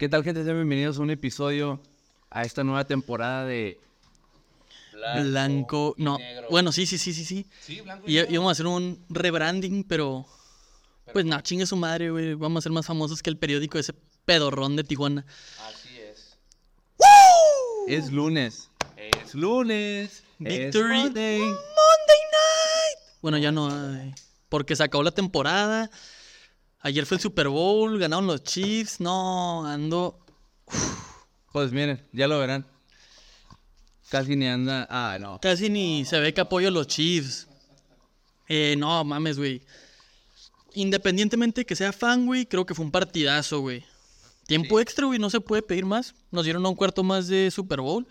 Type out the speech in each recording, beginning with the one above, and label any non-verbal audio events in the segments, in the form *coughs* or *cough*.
¿Qué tal, gente? Sean bienvenidos a un episodio a esta nueva temporada de Blanco, y no. negro. Bueno, sí, sí, sí, sí, sí. Sí, blanco Y íbamos a hacer un rebranding, pero. Pues nada, chingue su madre, güey. Vamos a ser más famosos que el periódico ese pedorrón de Tijuana. Así es. Es lunes. Es lunes. Victory. Es Monday. Monday night. Bueno, ya no hay. Porque se acabó la temporada. Ayer fue el Super Bowl, ganaron los Chiefs. No, ando. Pues miren, ya lo verán. Casi ni anda. Ah, no. Casi ni se ve que apoyo los Chiefs. Eh, no, mames, güey. Independientemente de que sea fan, güey, creo que fue un partidazo, güey. Tiempo extra, güey, no se puede pedir más. Nos dieron un cuarto más de Super Bowl.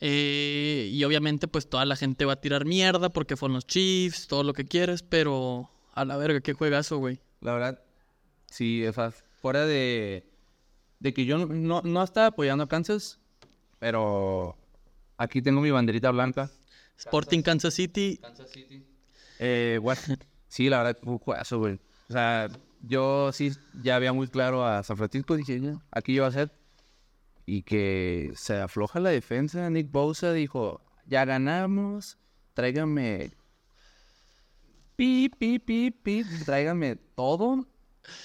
Eh, y obviamente, pues toda la gente va a tirar mierda porque fueron los Chiefs, todo lo que quieras, pero a la verga, qué juegazo, güey. La verdad, sí, o sea, fuera de, de que yo no, no, estaba apoyando a Kansas, pero aquí tengo mi banderita blanca. Sporting Kansas City, Kansas City. Eh, bueno, sí, la verdad, fue un juegazo, güey. O sea, yo sí ya había muy claro a San Francisco, dije, "Ya, aquí yo va a ser. Y que se afloja la defensa. Nick Bosa dijo, ya ganamos, tráigame pi, pi, pi, pi, tráigame todo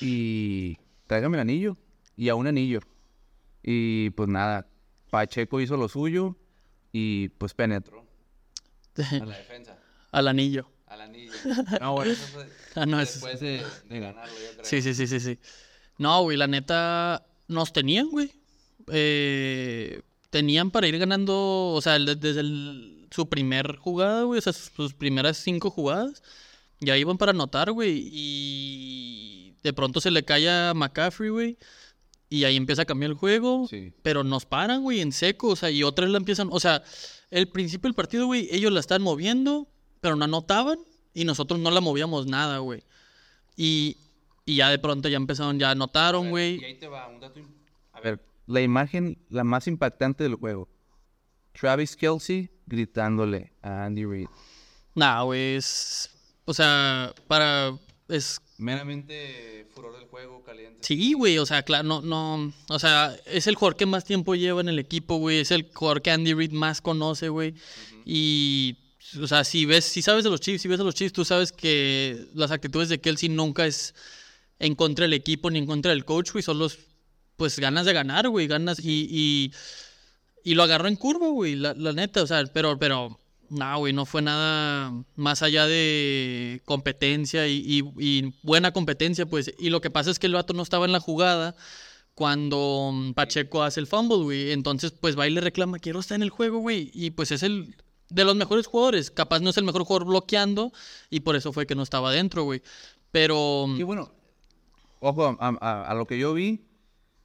y tráigame el anillo. Y a un anillo. Y pues nada, Pacheco hizo lo suyo y pues penetró *laughs* a la defensa. al anillo. Al anillo. *laughs* No, bueno, eso fue Ah, no, eso- después de, de ganarlo, yo creo. Sí, sí, sí, sí, sí. No, güey, la neta, nos tenían, güey. Eh, tenían para ir ganando, o sea, desde el- su primer jugada, güey, o sea, sus, sus primeras cinco jugadas, ya iban para anotar, güey, y de pronto se le cae a McCaffrey, güey, y ahí empieza a cambiar el juego, Sí. pero nos paran, güey, en seco, o sea, y otras la empiezan, o sea, el principio del partido, güey, ellos la están moviendo, pero no anotaban, y nosotros no la movíamos nada, güey. Y, y ya de pronto ya empezaron, ya anotaron, Y güey. ahí te va un dato. A ver, la imagen, la más impactante del juego. Travis Kelsey gritándole a Andy Reid. Nah, güey, es... O sea, para... Es... Meramente furor del juego, caliente. Sí, güey, o sea, claro, no, no... O sea, es el jugador que más tiempo lleva en el equipo, güey. Es el jugador que Andy Reid más conoce, güey. Y... O sea, si ves, si sabes de los Chiefs, si ves a los Chiefs, tú sabes que las actitudes de Kelsey nunca es en contra del equipo ni en contra del coach, güey. Son los, pues, ganas de ganar, güey. Ganas y... y Y lo agarró en curva, güey, la, la neta, o sea, pero, pero, no, güey, no fue nada más allá de competencia y, y- y buena competencia, pues. Y lo que pasa es que el vato no estaba en la jugada cuando mm, Pacheco hace el fumble, güey. Entonces, pues va y le reclama, quiero estar en el juego, güey. Y pues es el de los mejores jugadores. Capaz no es el mejor jugador bloqueando y por eso fue que no estaba dentro, güey. Pero, Y bueno, ojo, a, a- a lo que yo vi,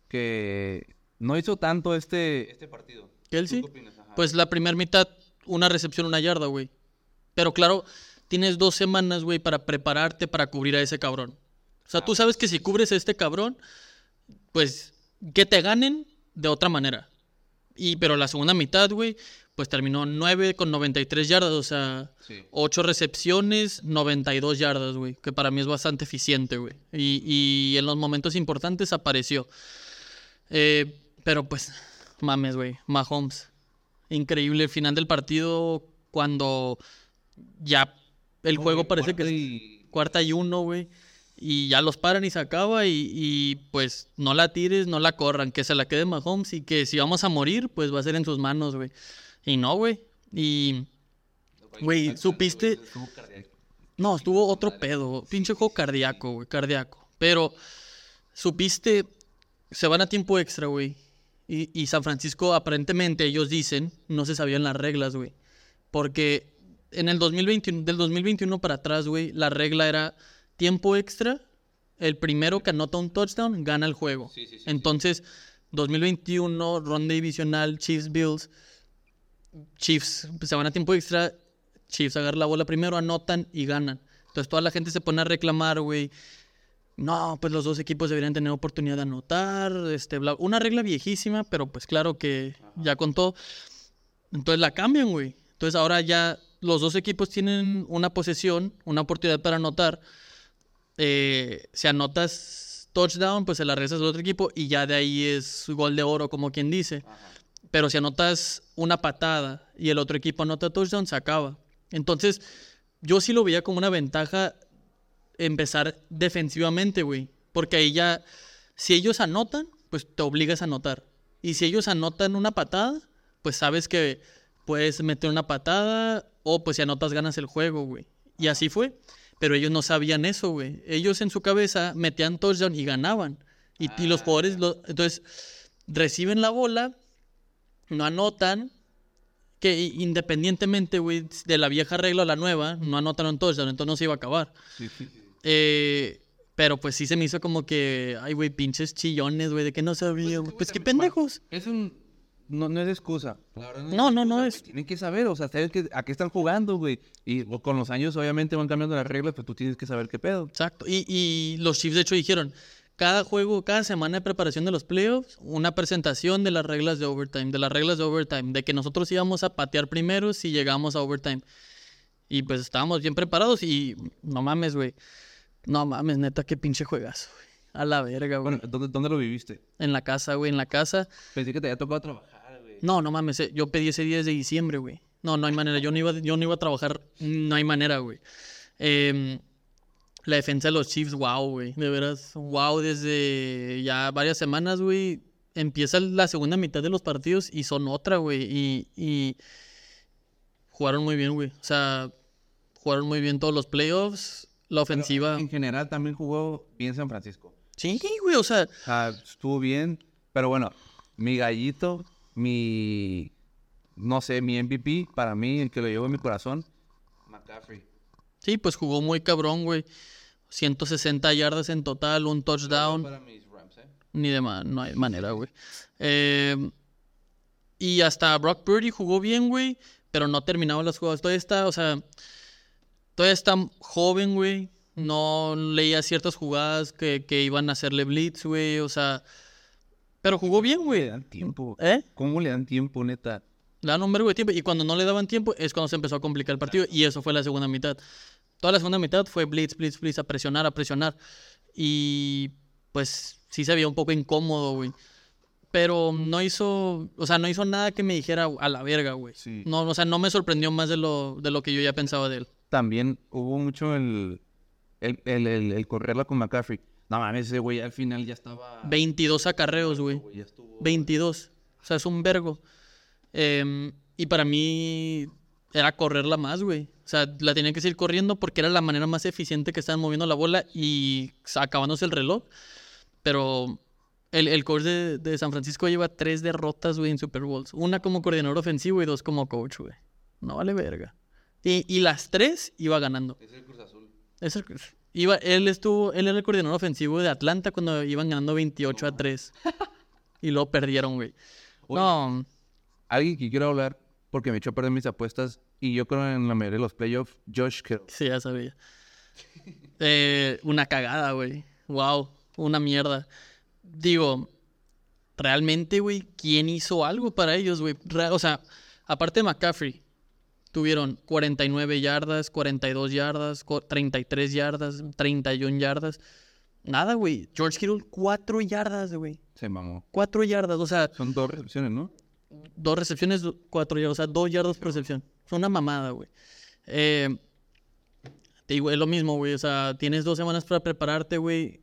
que no hizo tanto este, este partido. Kelsey, ¿Tú qué opinas? Pues la primera mitad, una recepción, una yarda, güey. Pero claro, tienes dos semanas, güey, para prepararte para cubrir a ese cabrón. O sea, tú sabes que si cubres a este cabrón, pues que te ganen de otra manera. Y pero la segunda mitad, güey, pues terminó 9 con 93 yardas, o sea, Sí. 8 recepciones, 92 yardas, güey, que para mí es bastante eficiente, güey. Y, y en los momentos importantes apareció. Eh, pero pues, mames, güey, Mahomes. Increíble el final del partido cuando ya el juego parece que cuarta es y- cuarta y uno, güey. Y ya los paran y se acaba y, y, pues no la tires, no la corran, que se la quede Mahomes y que si vamos a morir, pues va a ser en sus manos, güey. Y no, güey. Y, güey, supiste... Estuvo. No, estuvo otro pedo. Pinche juego cardíaco, güey, cardíaco. Pero, supiste, se van a tiempo extra, güey. Y, y San Francisco, aparentemente, ellos dicen, no se sabían las reglas, güey. Porque en el 2021, del 2021 para atrás, güey, la regla era tiempo extra. El primero que anota un touchdown gana el juego. Sí, sí, sí. Entonces, 2021, ronda divisional, Chiefs Bills. Chiefs pues, se van a tiempo extra. Chiefs agarran la bola primero, anotan y ganan. Entonces toda la gente se pone a reclamar, güey. No, pues los dos equipos deberían tener oportunidad de anotar. Este, bla- Una regla viejísima, pero pues claro que ya contó. Entonces la cambian, güey. Entonces ahora ya los dos equipos tienen una posesión, una oportunidad para anotar. Eh, si anotas touchdown, pues se la regresas al otro equipo y ya de ahí es gol de oro, como quien dice. Pero si anotas una patada y el otro equipo anota touchdown, se acaba. Entonces, yo sí lo veía como una ventaja empezar defensivamente, güey. Porque ahí ya, si ellos anotan, pues te obligas a anotar. Y si ellos anotan una patada, pues sabes que puedes meter una patada o pues si anotas ganas el juego, güey. Y así fue. Pero ellos no sabían eso, güey. Ellos en su cabeza metían touchdown y ganaban. Y, y los jugadores, lo- entonces, reciben la bola, no anotan, que independientemente, güey, de la vieja regla a la nueva, no anotaron touchdown, entonces no se iba a acabar. Sí, sí, sí. Eh, pero pues sí se me hizo como que, ay, güey, pinches chillones, güey, de que no sabía, güey. Pues qué pendejos. Es un... No, no es excusa. No, no, no es. Tienen que saber, o sea, saber que, a qué están jugando, güey. Y con los años, obviamente, van cambiando las reglas, pero tú tienes que saber qué pedo. Exacto. Y, y los Chiefs, de hecho, dijeron, cada juego, cada semana de preparación de los playoffs, una presentación de las reglas de overtime, de las reglas de overtime, de que nosotros íbamos a patear primero si llegamos a overtime. Y pues estábamos bien preparados y no mames, güey. No mames, neta, qué pinche juegazo, güey. A la verga, güey. Bueno, ¿dónde, dónde lo viviste? En la casa, güey, en la casa. Pensé que te había tocado trabajar, güey. No, no mames, eh, yo pedí ese día desde diciembre, güey. No, no hay manera. Yo no iba, yo no iba a trabajar. No hay manera, güey. Em, la defensa de los Chiefs, wow, güey. De veras, wow, desde ya varias semanas, güey. Empieza la segunda mitad de los partidos y son otra, güey. Y, y jugaron muy bien, güey. O sea, jugaron muy bien todos los playoffs. La ofensiva. En general, también jugó bien San Francisco. Sí, güey, o sea, estuvo bien. Pero bueno, mi gallito, mi... No sé, mi MVP, para mí, el que lo llevo en mi corazón, McCaffrey. sí, pues jugó muy cabrón, güey. 160 yardas en total, un touchdown. Para mis Rams, ¿eh? Ni de no hay manera, güey. Eh, y hasta Brock Purdy jugó bien, güey, pero no terminaba las jugadas. Todavía está, o sea, todavía está joven, güey. No leía ciertas jugadas que, que iban a hacerle blitz, güey. O sea, pero jugó bien, Le güey. dan tiempo. ¿Eh? ¿Cómo le dan tiempo, neta? Le dan un vergo de tiempo. Y cuando no le daban tiempo es cuando se empezó a complicar el partido. Y eso fue la segunda mitad. Toda la segunda mitad fue blitz, blitz, blitz, a presionar, a presionar. Y pues sí se veía un poco incómodo, güey. Pero no hizo, o sea, no hizo nada que me dijera a la verga, güey. Sí. No, o sea, no me sorprendió más de lo, de lo que yo ya pensaba de él. También hubo mucho el, el, el, el, el correrla con McCaffrey. No mames, ese güey al final ya estaba... 22 acarreos, güey. Ya estuvo... 22. O sea, es un vergo. Em, y para mí era correrla más, güey. O sea, la tenían que seguir corriendo porque era la manera más eficiente que estaban moviendo la bola y acabándose el reloj. Pero el, el coach de, de San Francisco lleva tres derrotas, güey, en Super Bowls. Una como coordinador ofensivo y dos como coach, güey. No vale verga. Y, y las tres iba ganando. Es el Cruz Azul. Es el- iba, él estuvo, él era el coordinador ofensivo de Atlanta cuando iban ganando 28 a 3. *laughs* Y luego perdieron, güey. Oye. No, Alguien que quiero hablar, porque me echó a perder mis apuestas, y yo creo en la mayoría de los playoffs, Josh Kittle. sí, ya sabía. *laughs* Eh, una cagada, güey. Wow, una mierda. Digo, realmente, güey, ¿quién hizo algo para ellos, güey? O sea, aparte de McCaffrey, tuvieron 49 yardas, 42 yardas, co- 33 yardas, 31 yardas. Nada, güey. George Kittle, 4 yardas, güey. Se mamó. 4 yardas, o sea, Son dos recepciones, ¿no? dos recepciones, cuatro yardas, o sea, dos yardas por recepción. Es una mamada, güey. Eh, te digo, es lo mismo, güey. O sea, tienes dos semanas para prepararte, güey.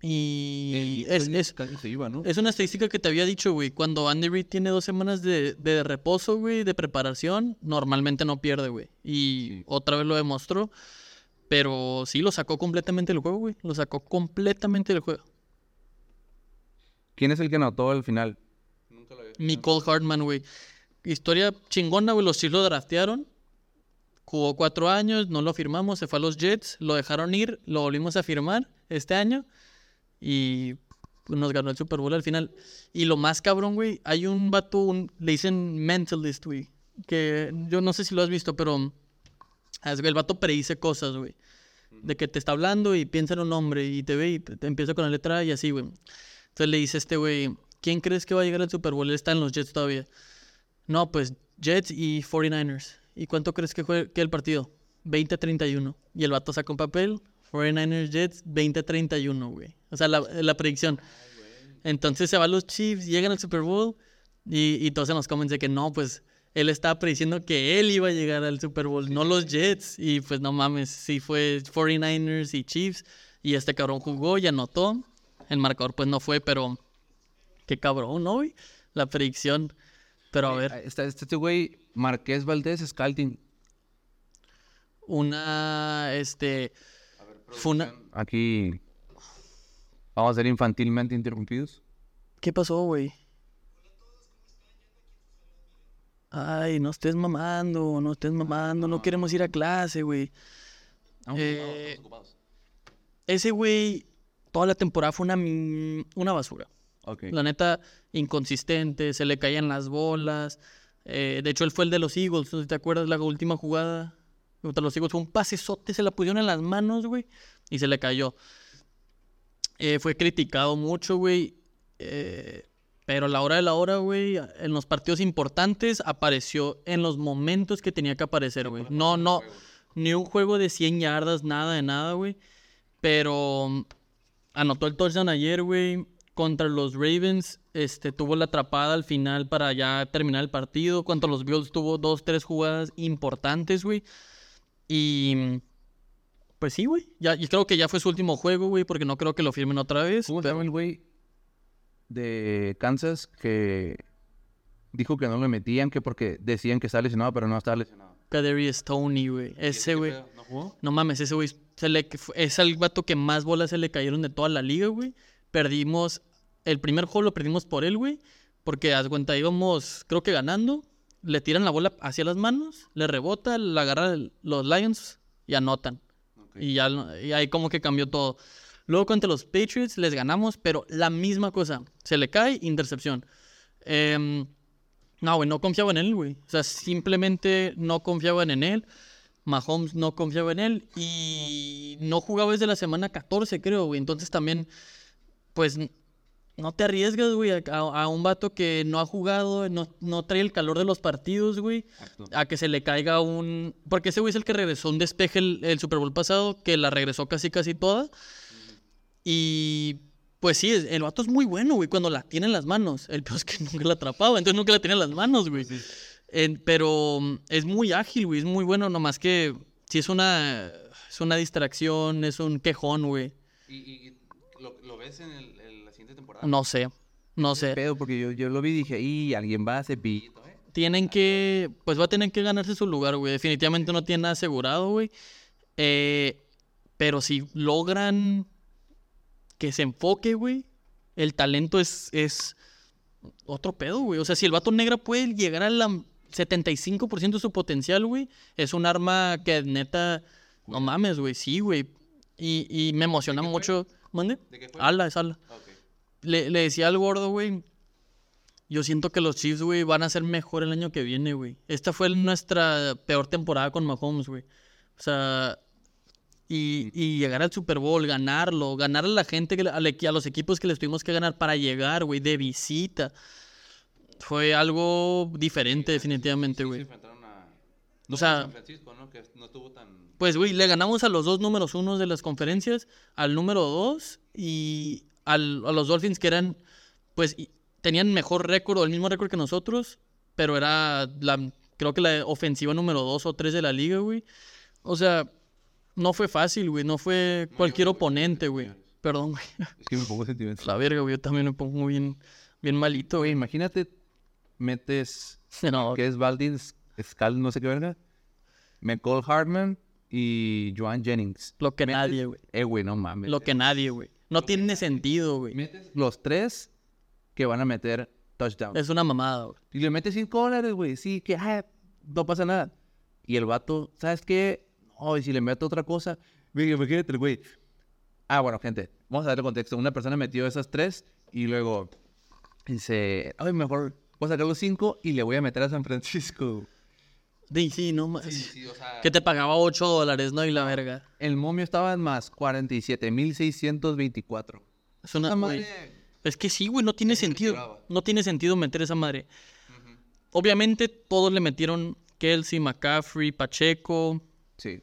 Y es, es, Casi se iba, ¿no? es una estadística que te había dicho, güey. Cuando Andy Reid tiene dos semanas de, de reposo, güey, de preparación, normalmente no pierde, güey. Y Sí. otra vez lo demostró. Pero sí, lo sacó completamente del juego, güey. Lo sacó completamente del juego. ¿Quién es el que anotó al final? Nunca lo Nicole Hartman, güey. Historia chingona, güey. Los Chiefs lo draftearon. Jugó cuatro años, no lo firmamos, se fue a los Jets, lo dejaron ir, lo volvimos a firmar este año y nos ganó el Super Bowl al final. Y lo más cabrón, güey, hay un vato, un- le dicen mentalist, güey, que yo no sé si lo has visto, pero el vato predice cosas, güey. De que te está hablando y piensa en un nombre y te ve y te empieza con la letra y así, güey. Entonces le dice este güey, ¿quién crees que va a llegar al Super Bowl? Él está en los Jets todavía. No, pues Jets y 49ers. ¿Y cuánto crees que fue que el partido? 20-31. Y el vato saca un papel, 49ers Jets 20-31, güey. O sea, la, la predicción. Entonces se van los Chiefs, llegan al Super Bowl y, y todos en los comments de que no, pues él estaba prediciendo que él iba a llegar al Super Bowl, no los Jets. Y pues no mames, sí fue 49ers y Chiefs. Y este cabrón jugó y anotó. El marcador pues no fue, pero qué cabrón, ¿no, güey? La predicción. Pero a ver, Está este güey, Marqués Valdés Scalting. una, este, fue una... Aquí vamos a ser infantilmente interrumpidos. ¿Qué pasó, güey? Ay, no estés mamando, no estés mamando, no queremos ir a clase, güey. Eh, ese güey, toda la temporada fue una, una basura. La neta, inconsistente, se le caían las bolas. Eh, de hecho, él fue el de los Eagles, ¿no? ¿te acuerdas la última jugada? Contra los Eagles fue un pasesote, se la pusieron en las manos, güey, y se le cayó. Eh, fue criticado mucho, güey. eh, pero a la hora de la hora, güey, en los partidos importantes apareció en los momentos que tenía que aparecer, güey. No, no, ni un juego de 100 yardas, nada de nada, güey. Pero mm, anotó el touchdown ayer, güey. Contra los Ravens, este, tuvo la atrapada al final para ya terminar el partido. Contra los Bills tuvo dos, tres jugadas importantes, güey. Y mm, pues sí, güey. Ya, y creo que ya fue su último juego, güey, porque no creo que lo firmen otra vez. ¿Cómo se llama el güey de Kansas que dijo que no le metían, que porque decían que está lesionado, pero no está lesionado? Kadarius Tony, güey. Ese, güey. ¿No jugó? No mames, ese güey se le- es el vato que más bolas se le cayeron de toda la liga, güey. Perdimos, el primer juego lo perdimos por él, güey. Porque, haz cuenta, íbamos, creo que ganando. Le tiran la bola hacia las manos, le rebota, la agarran los Lions y anotan. Y ya y ahí como que cambió todo. Luego contra los Patriots les ganamos, pero la misma cosa. Se le cae, intercepción. Em, no, güey, no confiaba en él, güey. O sea, simplemente no confiaban en él. Mahomes no confiaba en él y no jugaba desde la semana 14, creo, güey. Entonces también, pues, no te arriesgas, güey, a, a- un vato que no ha jugado, no, no trae el calor de los partidos, güey. A que se le caiga un... Porque ese güey es el que regresó un despeje el, el Super Bowl pasado, que la regresó casi, casi toda. Y... Pues sí, el vato es muy bueno, güey, cuando la tiene en las manos. El peor es que *laughs* nunca la atrapaba, entonces nunca la tenía en las manos, güey. Pero es muy ágil, güey, es muy bueno, nomás que si es una, es una distracción, es un quejón, güey. ¿Y, lo, ves en, la siguiente temporada? No sé, no sé. Pedo, porque yo, yo lo vi y dije, y alguien va a cepillito, ¿eh? Tienen que, pues va a tener que ganarse su lugar, güey. Definitivamente no tiene nada asegurado, güey. Eh, pero si logran que se enfoque, güey, el talento es, es otro pedo, güey. O sea, si el vato negra puede llegar al 75% de su potencial, güey, es un arma que neta, no mames, güey, sí, güey. Y, y me emociona mucho. ¿Mande? ¿De qué fue? Ala, es ala. Le, le decía al gordo, güey. Yo siento que los Chiefs, güey, van a ser mejor el año que viene, güey. Esta fue nuestra peor temporada con Mahomes, güey. O sea, y, y llegar al Super Bowl, ganarlo, ganar a la gente, que, a los equipos que les tuvimos que ganar para llegar, güey, de visita. Fue algo diferente, definitivamente, güey. O sea- San Francisco, ¿no? Que no estuvo tan... Pues, güey, le ganamos a los dos números uno de las conferencias, al número dos y al- a los Dolphins que eran, pues, y- tenían mejor récord o el mismo récord que nosotros, pero era, la, creo que la ofensiva número dos o tres de la liga, güey. O sea, no fue fácil, güey, no fue cualquier oponente, güey. Perdón, güey. Es que me pongo sentimental. La verga, güey, yo también me pongo bien, bien malito, Güey, imagínate, metes... *laughs* No, que es Valdis, Scal, no sé qué verga. McCall Hartman y Joan Jennings. lo que Metes- nadie, güey. Eh, güey, no mames. Lo que nadie, güey. No tiene sentido, güey. Metes los tres que van a meter touchdown. Es una mamada, güey. Y le metes 5 dólares, güey. Sí, que ah, no pasa nada. Y el vato, ¿sabes qué? Oh, y si le meto otra cosa. Imagínate, el güey. Ah, bueno, gente, vamos a darle contexto. Una persona metió esas tres y luego dice, ay, mejor voy a sacar los 5 y le voy a meter a San Francisco. Sí, sí, no más. o sea, Que te pagaba 8 dólares, ¿no? Y la verga. El momio estaba en más 47,624. Es una. Güey, madre- Es que sí, güey, no tiene sentido. No tiene sentido meter esa madre. Obviamente, todos le metieron Kelsey, McCaffrey, Pacheco. Sí.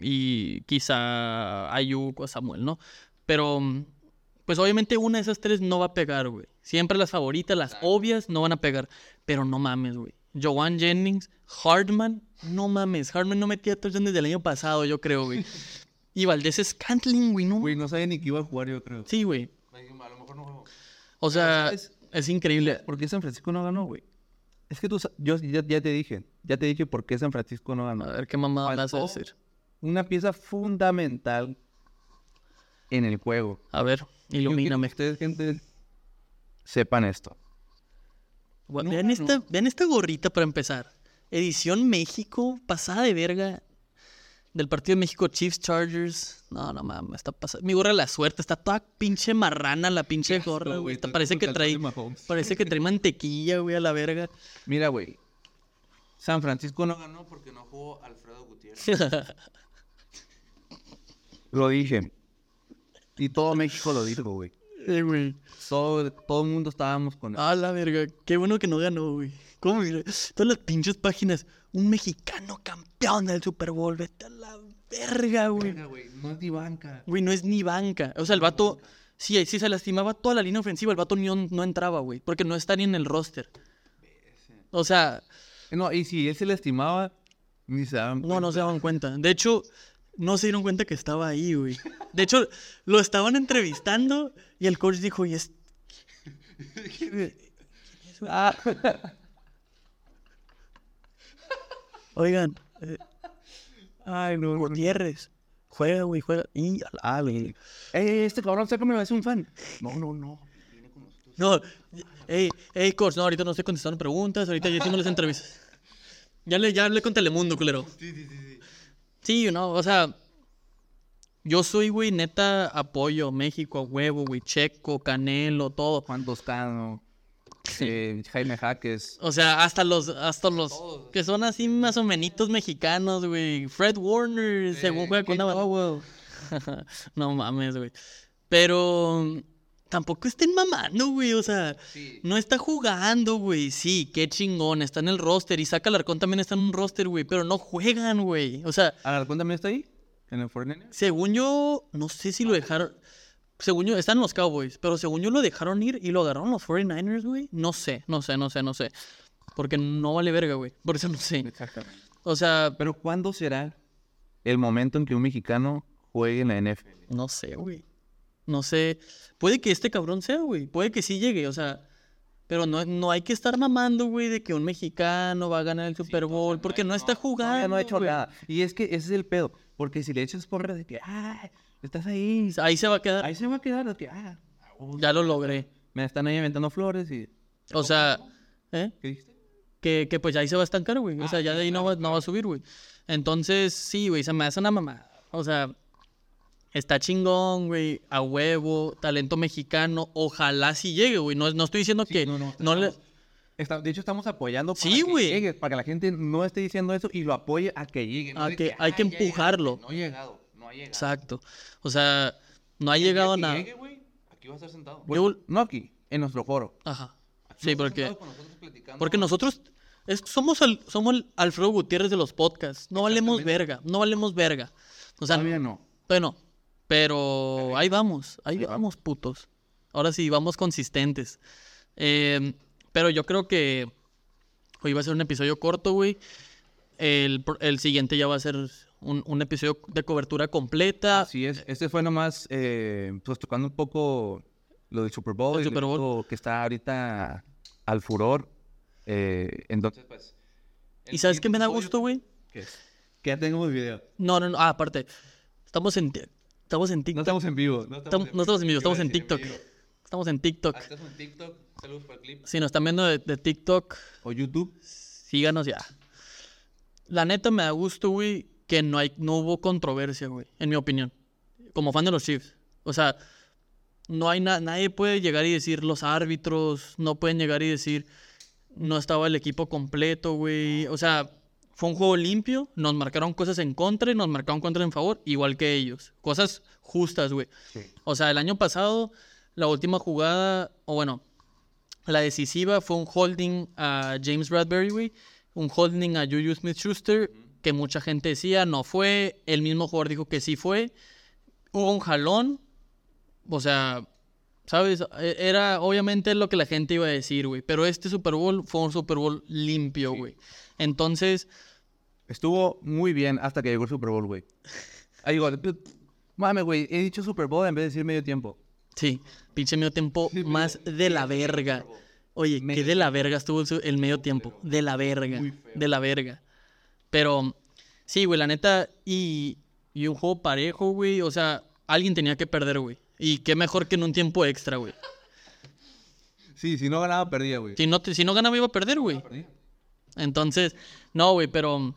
y quizá Ayuk o Samuel, ¿no? Pero, pues obviamente una de esas tres no va a pegar, güey. Siempre las favoritas, las obvias, no van a pegar. Pero no mames, güey. Joan Jennings, Hardman, no mames. Hardman no metía touchdown desde el año pasado, yo creo, güey. Y Valdés Scantling, güey, ¿no? Güey, no sabía ni que iba a jugar, yo creo. Sí, güey. A lo mejor no juego. O sea, es increíble. ¿Por qué San Francisco no ganó, güey? Es que tú, yo ya, ya te dije, ya te dije por qué San Francisco no ganó. A ver qué mamá vas a decir. Una pieza fundamental en el juego. A ver, Yo ilumíname. que ustedes, gente, sepan esto. No, vean, no. esta, vean esta gorrita para empezar. Edición México, pasada de verga. Del partido de México Chiefs Chargers. No, no mames, está pasada. Mi gorra de la suerte, está toda pinche marrana la pinche gorra, güey. Está- Parece que trae. Parece que trae mantequilla, güey, a la verga. Mira, güey. San Francisco no ganó porque no jugó Alfredo Gutiérrez. *laughs* Lo dije. Y todo México lo dijo, güey. Eh, güey. Todo, todo el mundo estábamos con él. A la verga. Qué bueno que no ganó, güey. ¿Cómo mira? Todas las pinches páginas. Un mexicano campeón del Super Bowl. Vete a la verga, güey. Verga, güey, no es ni banca. Güey, no es ni banca. O sea, el vato. Sí, sí se lastimaba toda la línea ofensiva. El vato ni on- no entraba, güey. Porque no está ni en el roster. O sea, No, y si él se lastimaba, ni se daban no, no se daban cuenta. De hecho, no se dieron cuenta que estaba ahí, güey. De hecho, lo estaban entrevistando y el coach dijo, y es. Ah, Oigan, eh, Ay, no. Gutiérrez, juega, güey, juega. Y ah, güey. Ey, este cabrón, sácamelo, es un fan. No, no, no. No, ey, ey, coach, no, ahorita no estoy contestando preguntas, ahorita ya haciendo las entrevistas. Ya le, ya hablé con Telemundo, culero. Sí, sí, sí, sí. Sí, no, o sea, yo soy, güey, neta, apoyo México a huevo, güey, Checo, Canelo, todo. Juan Toscano, eh, Jaime Jaques. O sea, hasta los, hasta los que son así más o menos mexicanos, güey. Fred Warner, según juega con una. *laughs* No mames, güey. Pero tampoco estén mamando, güey. O sea, Sí. no está jugando, güey. Sí, qué chingón. Está en el roster. Y Saca Larcón también está en un roster, güey. Pero no juegan, güey. O sea, ¿Alarcón también está ahí? ¿En el Fortnite? según yo, no sé si lo dejaron. Según yo, están los Cowboys. Pero según yo lo dejaron ir y lo agarraron los 49ers, güey. No sé, no sé, no sé, no sé. Porque no vale verga, güey. Por eso no sé. Exactamente. O sea, Pero ¿cuándo será el momento en que un mexicano juegue en la NFL? No sé, güey. No sé. Puede que este cabrón sea, güey. Puede que sí llegue, o sea. Pero no, no hay que estar mamando, güey, de que un mexicano va a ganar el Super Bowl. porque no, está jugando. Todavía no ha hecho güey. nada. Y es que ese es el pedo. Porque si le echas porra de que, ah, estás ahí, Ahí se va a quedar. ahí se va a quedar de que, ah, Ya lo logré. me están ahí inventando flores y... O sea, ¿eh? ¿Qué dijiste? Que, que pues ahí se va a estancar, güey. O sea, ya de ahí no va, no va a subir, güey. Entonces, sí, güey, se me hace una mamá. O sea, está chingón, güey, a huevo, talento mexicano. Ojalá sí llegue, güey. No, no estoy diciendo que no, no, no le... Está- de hecho, estamos apoyando para Sí, que güey. llegue, para que la gente no esté diciendo eso y lo apoye a que llegue. no A que hay "Ah, que ya llegaste". empujarlo. No ha llegado, no ha llegado. Exacto. O sea, no ha El día llegado a que nada. llegue, güey, aquí va a estar sentado. Yo- no aquí, en nuestro foro. Ajá. Sí, porque, nosotros porque nosotros es- somos, el, somos el Alfredo Gutiérrez de los podcasts. No valemos verga. No valemos verga. O sea, Todavía no. Pero ahí vamos. Ahí vamos, putos. Ahora sí, vamos consistentes. Eh, pero yo creo que hoy va a ser un episodio corto, güey. El, el siguiente ya va a ser un, un episodio de cobertura completa. Así es. Este fue nomás, eh, pues tocando un poco lo del Super Bowl. El Super Bowl. que está ahorita al furor. Eh, entonces, pues. ¿Y sabes qué me da gusto, güey? Que ya tengo el video. No, no, no. Ah, aparte. Estamos en, estamos en No TikTok. estamos en vivo. No Estamos- no estamos en vivo, estamos en TikTok. Estamos en TikTok. Ah, Estamos en TikTok. Saludos para el clip. Si nos están viendo de, de TikTok, O YouTube. síganos ya. La neta me da gusto, güey, que no, hay, no hubo controversia, güey, en mi opinión. Como fan de los Chiefs. O sea, no hay na- nadie puede llegar y decir los árbitros, no pueden llegar y decir no estaba el equipo completo, güey. O sea, fue un juego limpio, nos marcaron cosas en contra y nos marcaron cosas en favor, igual que ellos. Cosas justas, güey. Sí. O sea, el año pasado, la última jugada, o bueno, la decisiva fue un holding a James Bradbury, güey. Un holding a Juju Smith Schuster. que mucha gente decía, no fue. El mismo jugador dijo que sí fue. Hubo un jalón. O sea, ¿sabes? E- Era obviamente lo que la gente iba a decir, güey. Pero este Super Bowl fue un Super Bowl limpio, güey. Entonces, Estuvo muy bien hasta que llegó el Super Bowl, güey. Ahí digo, mame, güey, he dicho Super Bowl en vez de decir medio tiempo. sí, pinche medio tiempo más de la verga. Oye, que de la verga estuvo el, medio tiempo. De la verga. De la verga. Pero, sí, güey, la neta. Y, y un juego parejo, güey. O sea, alguien tenía que perder, güey. Y qué mejor que en un tiempo extra, güey. Sí, si no ganaba, perdía, güey. Si no, te- si no ganaba, iba a perder, güey. Entonces, no, güey, pero.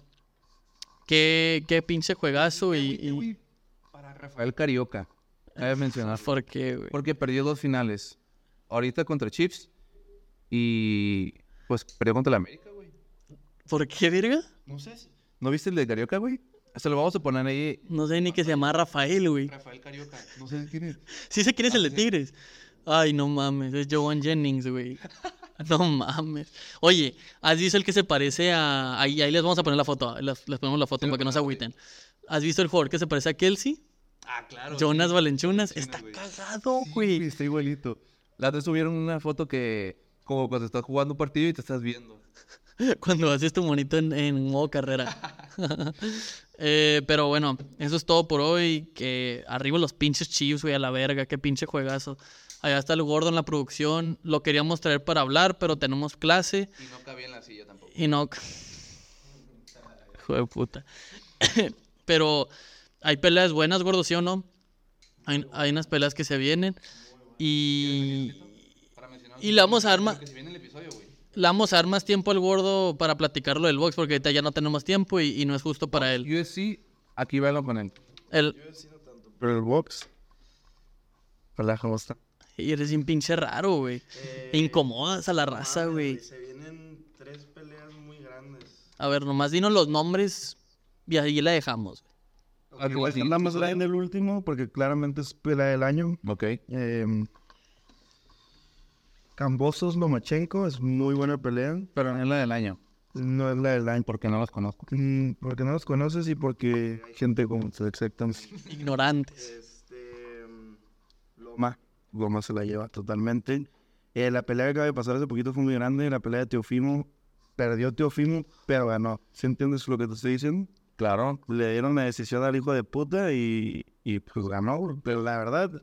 Qué, qué pinche juegazo y. y Para Rafael Carioca. *laughs* Mencionar. ¿Por qué, güey? Porque perdió dos finales. Ahorita contra Chiefs. Y pues perdió contra la América, güey. ¿Por qué, verga? No sé. ¿No viste el de Carioca, güey? Se lo vamos a poner ahí. No sé ni que se llama Rafael, güey. Rafael Carioca. No sé quién es. Sí sé quién es el de Tigres. Ay, no mames, es Joan Jennings, güey. *laughs* *laughs* No mames. Oye, ¿has visto el que se parece a... Ahí, ahí les vamos a poner la foto, les, les ponemos la foto para que no se agüiten. ¿Has visto el jugador que se parece a Kelsey? Ah, claro. Jonas Valenchunas. Está güey. cagado, Sí, güey. Está igualito. La otra subieron una foto que. Como cuando estás jugando un partido y te estás viendo. *laughs* Cuando haces tu monito en, en modo carrera. *laughs* Eh, pero bueno, eso es todo por hoy. Que arriba los pinches Chiefs, güey, a la verga. Qué pinche juegazo. Allá está el gordo en la producción. Lo queríamos traer para hablar, pero tenemos clase. Y no cabía en la silla tampoco. Y no. Hijo de puta. *coughs* pero hay peleas buenas, gordo, ¿sí o no? Hay, hay unas peleas que se vienen. Y. Y le vamos a dar más. El. Le vamos a dar más tiempo al gordo para platicarlo del box, porque ahorita ya no tenemos tiempo y, y no es justo para él. USC, aquí velo con él. El, Pero el box. ¿cómo está? Y eres un pinche raro, güey. Incomodas a la raza, güey. Se vienen tres peleas muy grandes. A ver, nomás dinos los nombres y ahí la dejamos. Aquí Igual la más grande el último, porque claramente es pelea del año. Ok. Eh, Cambosos Lomachenko es muy buena pelea. Pero no es la del año. No es la del año. Porque no los conozco. Mm, Porque no los conoces y porque hay gente como tú, exactamente. Ignorantes. Este. Loma. Loma se la lleva totalmente. Eh, la pelea que acaba de pasar hace poquito fue muy grande. La pelea de Teofimo. Perdió Teofimo, pero ganó. ¿Sí entiendes lo que te estoy diciendo? Claro. Le dieron la decisión al hijo de puta y, y pues ganó. Pero la verdad,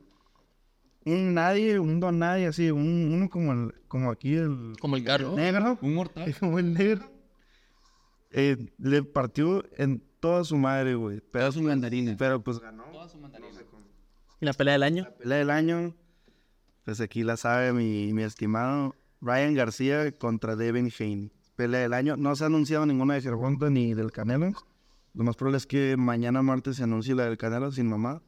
un nadie, un don nadie, así, un, uno como, el, como aquí el Como el carro. negro, Un mortal. *laughs* como el negro, eh, le partió en toda su madre, güey. Pero, de mandarina. pero pues ganó. ¿Y la pelea del año? La pelea del año, pues aquí la sabe mi, mi estimado Ryan García contra Devin Haney. Pelea del año. No se ha anunciado ninguna de Gervonta ni del Canelo. Lo más probable es que mañana martes se anuncie la del Canelo sin mamá.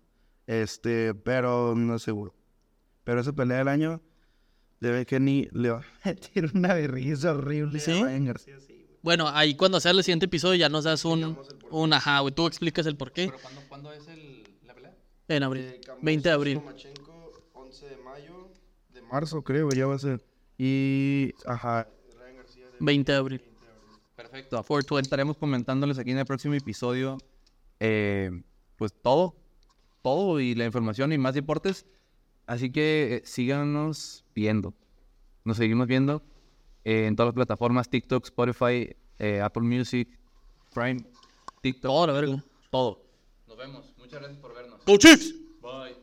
Este, pero no es seguro. Pero esa pelea del año, Devin Haney le va *laughs* a meter una berriza horrible ¿Sí? a Ryan García. Sí. Bueno, ahí cuando sea el siguiente episodio ya nos das un, un ajá, güey. Tú explicas el por qué. ¿Pero cuándo, cuándo es el, la pelea? En abril. 20 de abril. Lomachenko, 11 de mayo. Marzo, creo, ya va a ser. Y, ajá, 20 de abril. Perfecto. 420. Estaremos comentándoles aquí en el próximo episodio. eh, pues todo. Todo y la información y más deportes. Así que eh, síganos viendo. Nos seguimos viendo eh, en todas las plataformas: TikTok, Spotify, eh, Apple Music, Prime, TikTok. Todo, la verga. Todo. Nos vemos. Muchas gracias por vernos. ¡Go Chiefs! Bye.